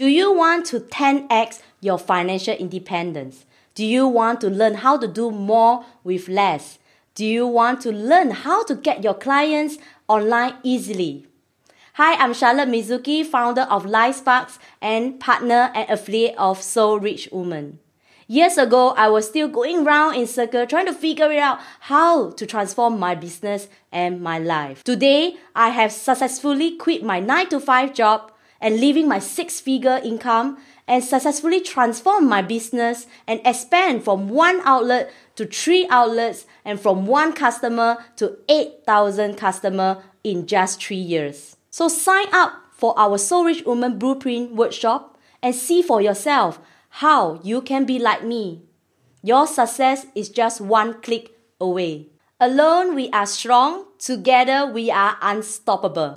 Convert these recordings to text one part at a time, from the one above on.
Do you want to 10x your financial independence? Do you want to learn how to do more with less? Do you want to learn how to get your clients online easily? Hi, I'm Charlotte Mizuki, founder of LifeSparks and partner and affiliate of Soul Rich Woman. Years ago, I was still going round in circle trying to figure it out how to transform my business and my life. Today, I have successfully quit my 9 to 5 job and living my six figure income and successfully transform my business and expand from one outlet to three outlets and from one customer to 8,000 customer in just three years. So sign up for our Soul Rich Woman Blueprint workshop and see for yourself how you can be like me. Your success is just one click away. Alone we are strong, together we are unstoppable.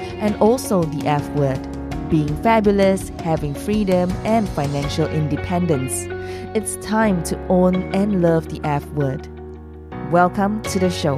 and also the F word being fabulous, having freedom, and financial independence. It's time to own and love the F word. Welcome to the show.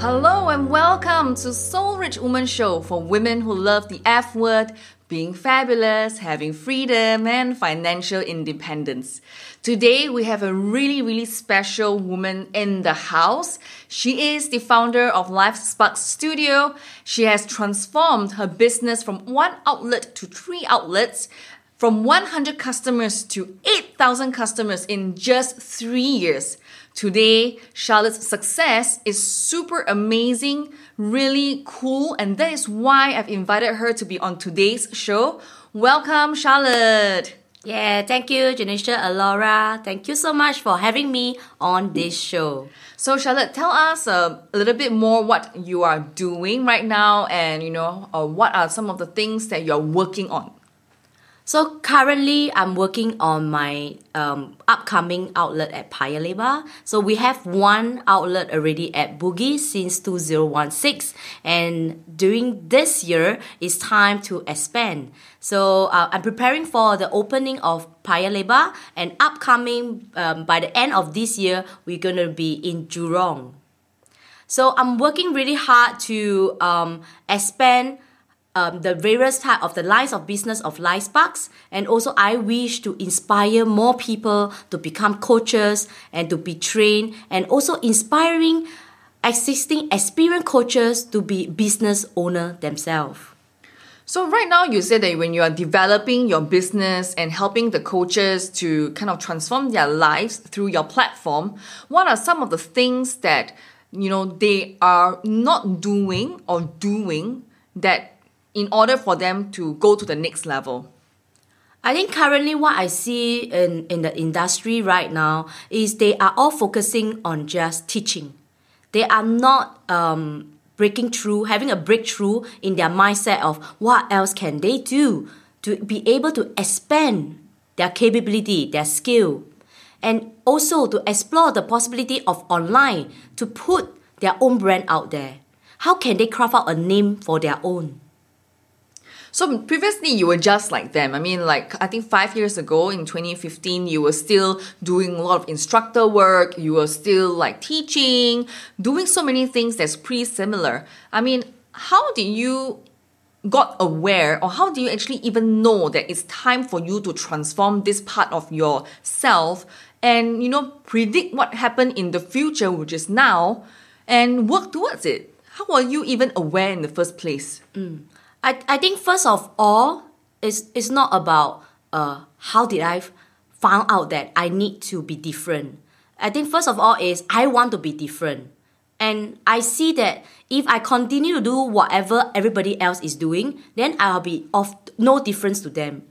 Hello and welcome to Soul Rich Woman Show for women who love the F word, being fabulous, having freedom, and financial independence. Today, we have a really, really special woman in the house. She is the founder of LifeSparks Studio. She has transformed her business from one outlet to three outlets, from 100 customers to 8,000 customers in just three years. Today, Charlotte's success is super amazing, really cool, and that is why I've invited her to be on today's show. Welcome, Charlotte. Yeah, thank you, Janisha Alora. Thank you so much for having me on this show. So, Charlotte, tell us uh, a little bit more what you are doing right now, and you know, uh, what are some of the things that you're working on. So currently, I'm working on my um, upcoming outlet at Paya Lebar. So we have one outlet already at Bugis since 2016, and during this year, it's time to expand. So uh, I'm preparing for the opening of Paya Lebar, and upcoming um, by the end of this year, we're gonna be in Jurong. So I'm working really hard to um, expand um, the various type of the lines of business of LifeSparks. And also I wish to inspire more people to become coaches and to be trained and also inspiring existing experienced coaches to be business owner themselves. So right now you said that when you are developing your business and helping the coaches to kind of transform their lives through your platform, what are some of the things that you know they are not doing or doing that in order for them to go to the next level? I think currently what I see in, in the industry right now is they are all focusing on just teaching. They are not um, breaking through, having a breakthrough in their mindset of what else can they do to be able to expand their capability, their skill, and also to explore the possibility of online to put their own brand out there. How can they craft out a name for their own? So previously you were just like them. I mean, like I think five years ago in 2015, you were still doing a lot of instructor work. You were still like teaching, doing so many things that's pretty similar. I mean, how did you got aware or how do you actually even know that it's time for you to transform this part of yourself and you know predict what happened in the future which is now and work towards it how are you even aware in the first place mm. I, I think first of all, it's, it's not about uh, how did I found out that I need to be different. I think first of all is I want to be different. And I see that if I continue to do whatever everybody else is doing, then I'll be of no difference to them.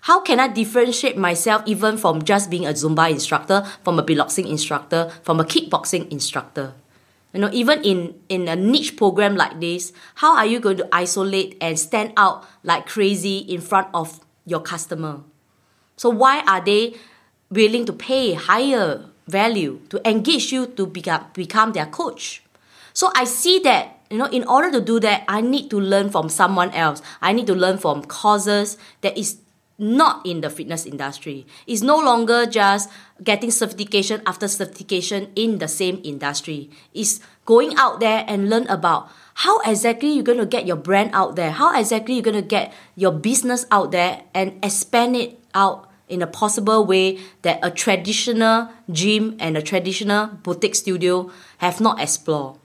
How can I differentiate myself even from just being a Zumba instructor, from a beatboxing instructor, from a kickboxing instructor? You know, even in, in a niche program like this, how are you going to isolate and stand out like crazy in front of your customer? So why are they willing to pay higher value to engage you to become, become their coach? So I see that, you know, in order to do that, I need to learn from someone else. I need to learn from causes that is not in the fitness industry. It's no longer just getting certification after certification in the same industry. It's going out there and learn about how exactly you're going to get your brand out there, how exactly you're going to get your business out there and expand it out in a possible way that a traditional gym and a traditional boutique studio have not explored.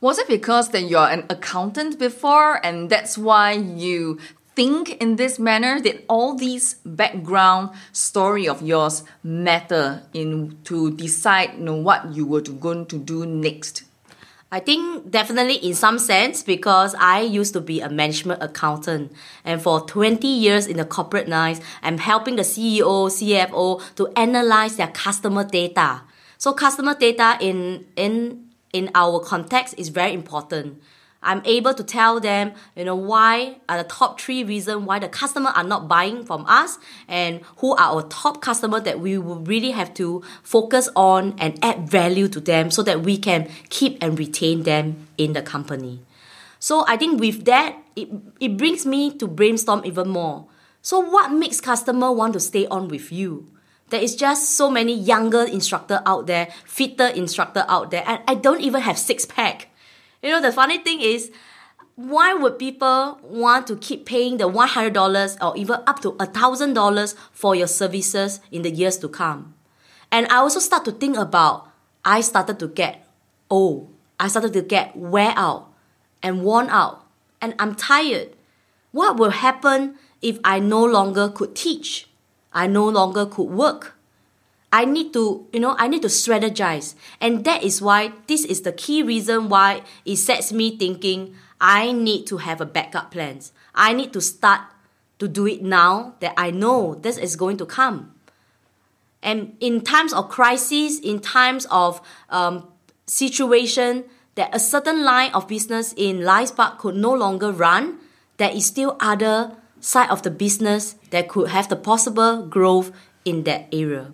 Was it because that you're an accountant before and that's why you think in this manner that all these background story of yours matter in to decide you know what you were to, going to do next I think definitely in some sense because I used to be a management accountant and for 20 years in the corporate line, I'm helping the CEO, CFO to analyze their customer data. So customer data in in in our context is very important. I'm able to tell them, you know, why are the top three reasons why the customer are not buying from us and who are our top customer that we will really have to focus on and add value to them so that we can keep and retain them in the company. So I think with that, it, it brings me to brainstorm even more. So what makes customer want to stay on with you? There is just so many younger instructor out there, fitter instructor out there, and I don't even have six pack. You know, the funny thing is, why would people want to keep paying the $100 or even up to $1,000 for your services in the years to come? And I also start to think about, I started to get old. I started to get wear out and worn out. And I'm tired. What will happen if I no longer could teach? I no longer could work. I need to, you know, I need to strategize. And that is why this is the key reason why it sets me thinking I need to have a backup plans. I need to start to do it now that I know this is going to come. And in times of crisis, in times of um, situation that a certain line of business in LifeSpark could no longer run, there is still other side of the business that could have the possible growth in that area.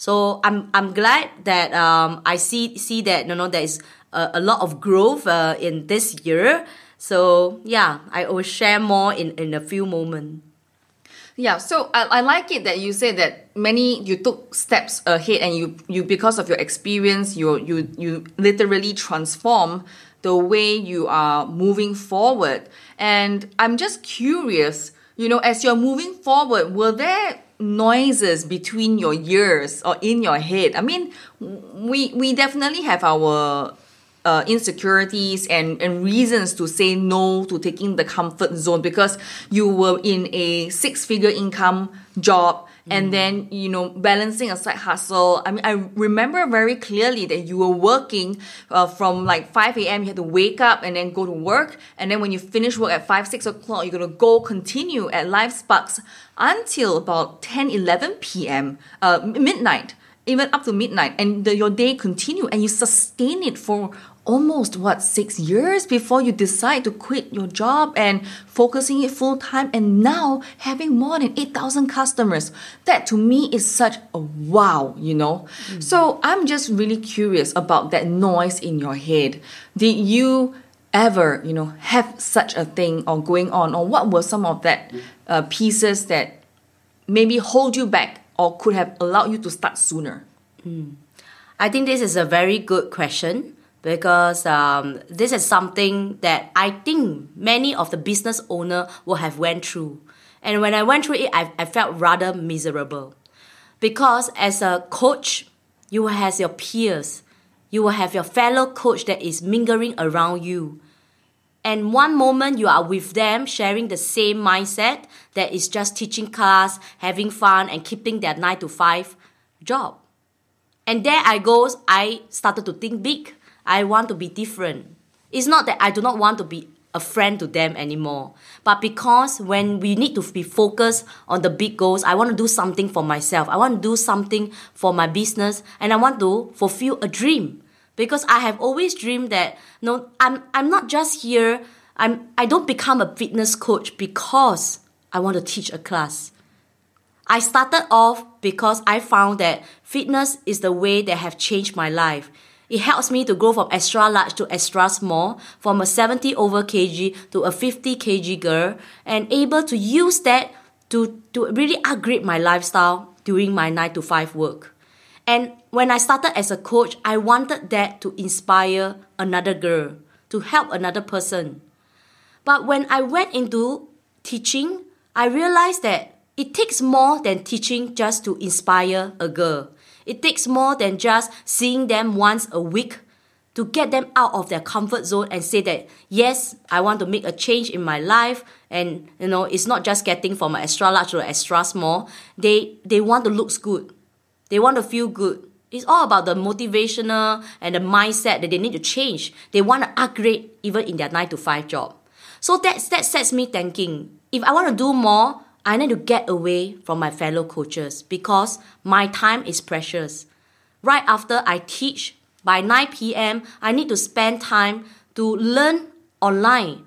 So I'm I'm glad that um, I see see that you know there is a, a lot of growth uh, in this year. So yeah, I will share more in, in a few moments. Yeah, so I, I like it that you say that many you took steps ahead and you you because of your experience you you you literally transform the way you are moving forward. And I'm just curious, you know, as you're moving forward, were there noises between your ears or in your head. I mean, we we definitely have our uh, insecurities and, and reasons to say no to taking the comfort zone because you were in a six figure income job and mm. then you know balancing a side hustle i mean i remember very clearly that you were working uh, from like 5 a.m you had to wake up and then go to work and then when you finish work at 5 6 o'clock you're gonna go continue at LifeSparks until about 10 11 p.m uh, midnight even up to midnight and the, your day continue and you sustain it for almost what six years before you decide to quit your job and focusing it full time and now having more than 8000 customers? That to me is such a wow you know? Mm-hmm. so i'm just really curious about that noise in your head. Did you ever you know have such a thing or going on? Or what were some of that uh, pieces that maybe hold you back or could have allowed you to start sooner? Mm. i think this is a very good question because um, this is something that I think many of the business owner will have went through. And when I went through it, I, I felt rather miserable. Because as a coach, you will have your peers, you will have your fellow coach that is mingling around you. And one moment you are with them sharing the same mindset that is just teaching class, having fun, and keeping their nine to five job. And there I goes, I started to think big. I want to be different. It's not that I do not want to be a friend to them anymore. But because when we need to be focused on the big goals, I want to do something for myself. I want to do something for my business and I want to fulfill a dream. because I have always dreamed that no, I'm I'm not just here. I'm I don't become a fitness coach because I want to teach a class. I started off because I found that fitness is the way that have changed my life. It helps me to grow from extra large to extra small, from a 70 over kg to a 50 kg girl, and able to use that to, to really upgrade my lifestyle during my 9 to 5 work. And when I started as a coach, I wanted that to inspire another girl, to help another person. But when I went into teaching, I realized that it takes more than teaching just to inspire a girl. It takes more than just seeing them once a week to get them out of their comfort zone and say that yes i want to make a change in my life. And you know it's not just getting from an extra large to an extra small. They they want to look good. They want to feel good. It's all about the motivational and the mindset that they need to change. They want to upgrade even in their 9 to 5 job. So that, that sets me thinking if i want to do more I need to get away from my fellow coaches because my time is precious. Right after I teach, by 9 p.m., I need to spend time to learn online.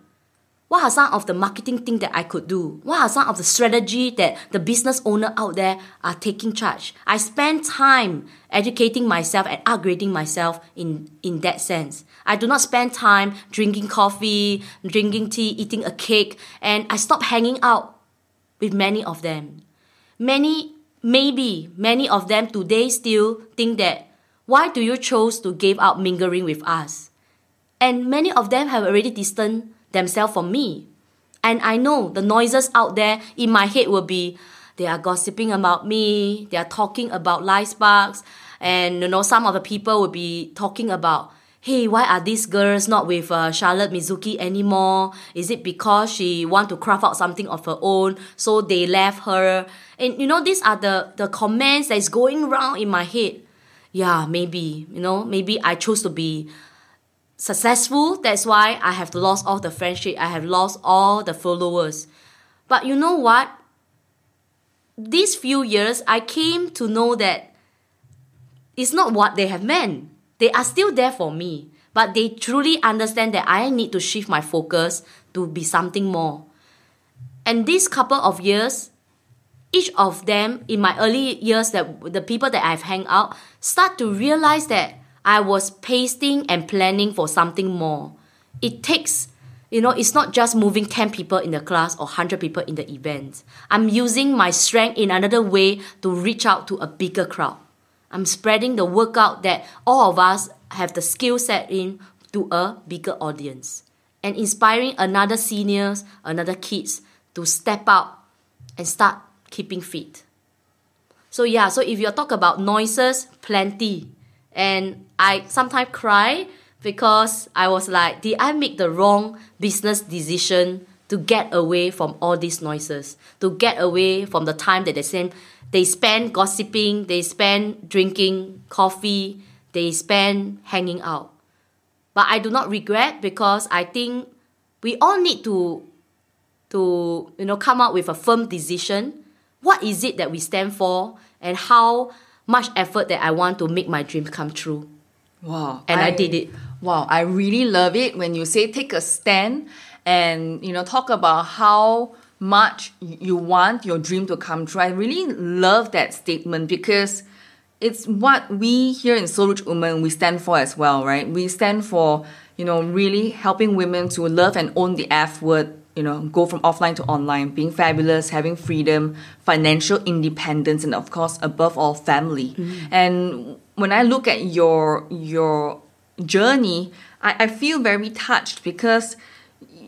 What are some of the marketing things that I could do? What are some of the strategy that the business owner out there are taking charge? I spend time educating myself and upgrading myself in, in that sense. I do not spend time drinking coffee, drinking tea, eating a cake, and I stop hanging out with many of them. Many, maybe many of them today still think that why do you chose to give up mingling with us? And many of them have already distanced themselves from me. And I know the noises out there in my head will be they are gossiping about me, they are talking about LifeSparks, and you know, some of the people will be talking about hey, why are these girls not with uh, Charlotte Mizuki anymore? Is it because she want to craft out something of her own, so they left her? And you know, these are the the comments that is going around in my head. Yeah, maybe you know, maybe I chose to be successful. That's why I have lost all the friendship. I have lost all the followers. But you know what? These few years, I came to know that it's not what they have meant they are still there for me, but they truly understand that I need to shift my focus to be something more. And this couple of years, each of them in my early years that the people that I've hang out start to realize that I was pasting and planning for something more. It takes you know, it's not just moving 10 people in the class or 100 people in the event. I'm using my strength in another way to reach out to a bigger crowd. I'm spreading the workout that all of us have the skill set in to a bigger audience and inspiring another seniors, another kids to step up and start keeping fit. So yeah, so if you talk about noises, plenty. And I sometimes cry because I was like, did I make the wrong business decision to get away from all these noises, to get away from the time that they send they spend gossiping, they spend drinking coffee, they spend hanging out. But I do not regret because I think we all need to to you know come up with a firm decision. What is it that we stand for and how much effort that I want to make my dreams come true. Wow. And I, I did it. Wow, I really love it when you say take a stand and you know talk about how much you want your dream to come true. I really love that statement because it's what we here in Soul Rich Women we stand for as well, right? We stand for you know really helping women to love and own the F word. You know, go from offline to online, being fabulous, having freedom, financial independence, and of course, above all, family. Mm-hmm. And when I look at your your journey, I, I feel very touched because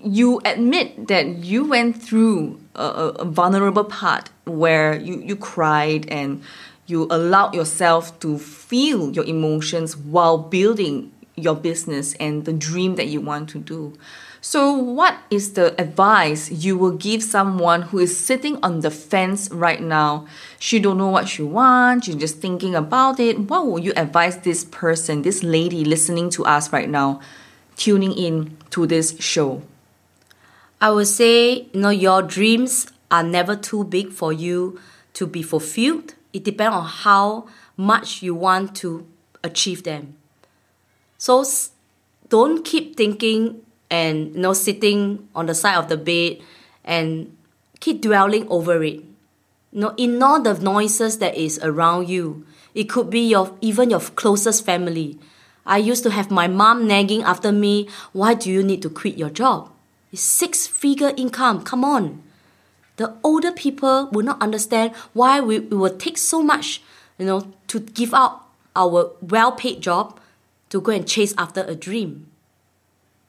you admit that you went through a, a, vulnerable part where you, you cried and you allowed yourself to feel your emotions while building your business and the dream that you want to do. So, what is the advice you will give someone who is sitting on the fence right now? She don't know what she wants, she's just thinking about it. What will you advise this person, this lady listening to us right now, tuning in to this show? I would say, you know, your dreams are never too big for you to be fulfilled. It depends on how much you want to achieve them. So don't keep thinking and you know sitting on the side of the bed and keep dwelling over it. You know, ignore the noises that is around you. It could be your even your closest family. I used to have my mom nagging after me, why do you need to quit your job? Six figure income. Come on. The older people will not understand why we, we will take so much, you know, to give up our well paid job to go and chase after a dream.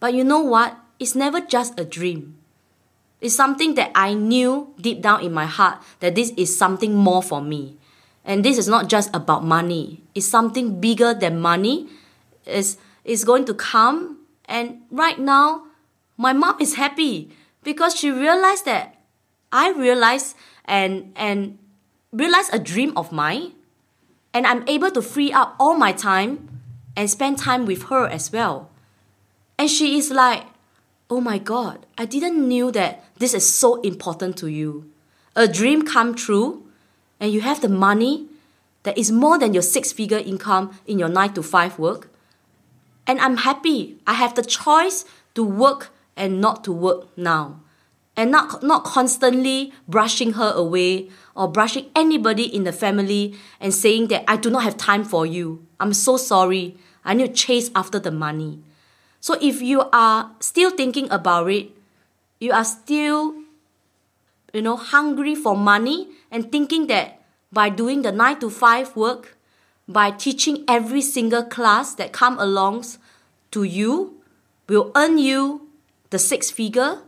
But you know what? It's never just a dream. It's something that I knew deep down in my heart that this is something more for me. And this is not just about money. It's something bigger than money. It's, it's going to come. And right now, my mom is happy because she realized that I realized and and realized a dream of mine. And I'm able to free up all my time and spend time with her as well. And she is like, oh my god, I didn't knew that this is so important to you. A dream come true and you have the money that is more than your six figure income in your 9 to 5 work. And I'm happy. I have the choice to work and not to work now. And not, not constantly brushing her away or brushing anybody in the family and saying that I do not have time for you. I'm so sorry. I need to chase after the money. So if you are still thinking about it, you are still, you know, hungry for money and thinking that by doing the nine to five work, by teaching every single class that come along to you, will earn you the six figure,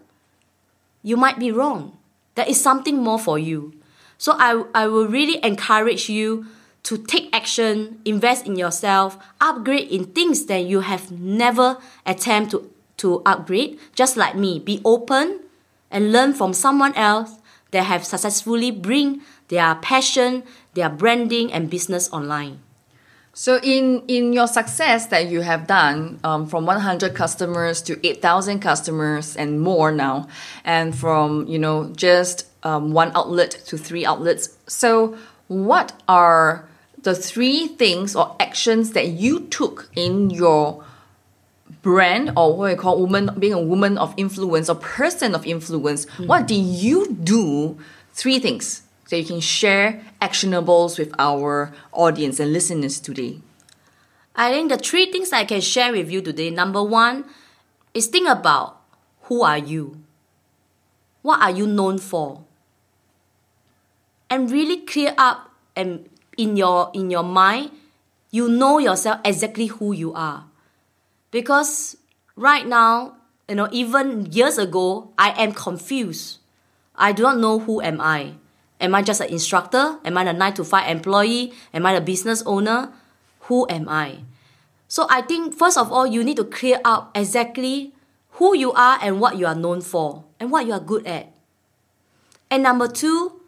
you might be wrong. There is something more for you. So I, I will really encourage you to take action, invest in yourself, upgrade in things that you have never attempt to, to upgrade, just like me. Be open and learn from someone else that have successfully bring their passion, their branding and business online. So in in your success that you have done um, from 100 customers to 8,000 customers and more now, and from you know just um, one outlet to three outlets. So what are the three things or actions that you took in your brand or what we call woman being a woman of influence or person of influence? Mm. What did you do? Three things so you can share actionables with our audience and listeners today? I think the three things I can share with you today. Number one is think about who are you? What are you known for? And really clear up and in your in your mind, you know yourself exactly who you are. Because right now, you know, even years ago, I am confused. I do not know who am I. Am I just an instructor? Am I a 9 to 5 employee? Am I a business owner? Who am I? So I think first of all, you need to clear up exactly who you are and what you are known for and what you are good at. And number two,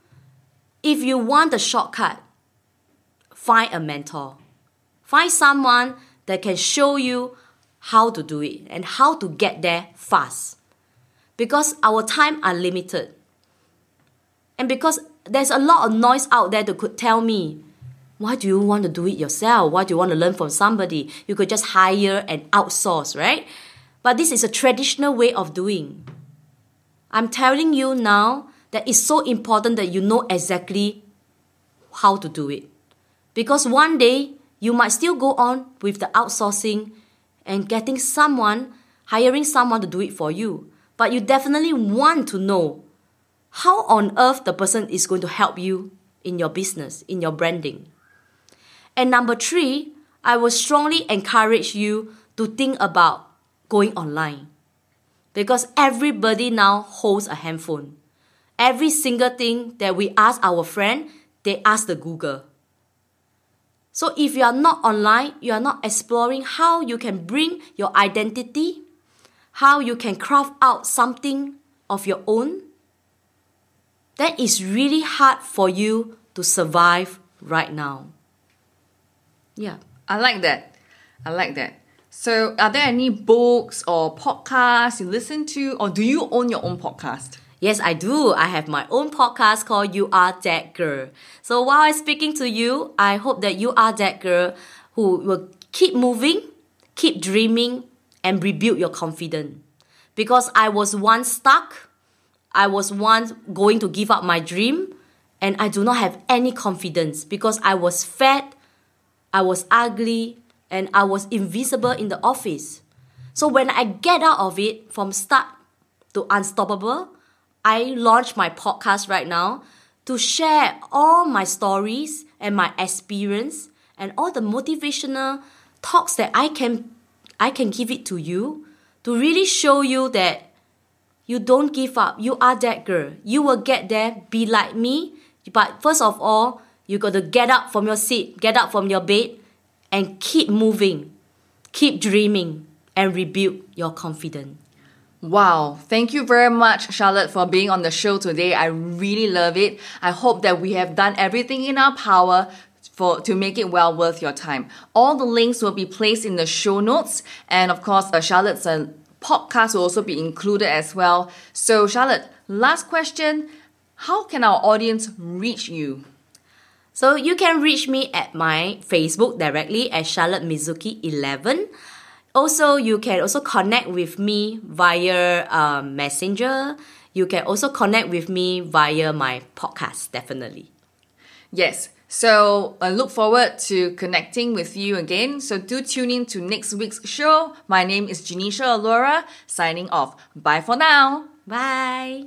if you want the shortcut, find a mentor. Find someone that can show you how to do it and how to get there fast. Because our time are limited. And because there's a lot of noise out there that could tell me, why do you want to do it yourself? Why do you want to learn from somebody? You could just hire and outsource, right? But this is a traditional way of doing. I'm telling you now that it's so important that you know exactly how to do it. Because one day you might still go on with the outsourcing and getting someone, hiring someone to do it for you. But you definitely want to know how on earth the person is going to help you in your business, in your branding. And number three, I will strongly encourage you to think about going online. Because everybody now holds a handphone. Every single thing that we ask our friend, they ask the Google. So if you are not online, you are not exploring how you can bring your identity, how you can craft out something of your own, that is really hard for you to survive right now. Yeah. I like that. I like that. So, are there any books or podcasts you listen to, or do you own your own podcast? Yes, I do. I have my own podcast called You Are That Girl. So while I'm speaking to you, I hope that you are that girl who will keep moving, keep dreaming and rebuild your confidence. Because I was once stuck, I was once going to give up my dream, and I do not have any confidence because I was fat, I was ugly, and I was invisible in the office. So when I get out of it from start to unstoppable, I launch my podcast right now to share all my stories and my experience and all the motivational talks that I can I can give it to you to really show you that you don't give up. You are that girl. You will get there. Be like me. But first of all, you got to get up from your seat, get up from your bed, and keep moving, keep dreaming, and rebuild your confidence. Wow, thank you very much, Charlotte, for being on the show today. I really love it. I hope that we have done everything in our power for to make it well worth your time. All the links will be placed in the show notes, and of course, uh, Charlotte's uh, podcast will also be included as well. So, Charlotte, last question: How can our audience reach you? So you can reach me at my Facebook directly at Charlotte Mizuki 11 also you can also connect with me via um, messenger. You can also connect with me via my podcast definitely. Yes so I look forward to connecting with you again. So do tune in to next week's show. My name is Janisha Alora, signing off. Bye for now. Bye.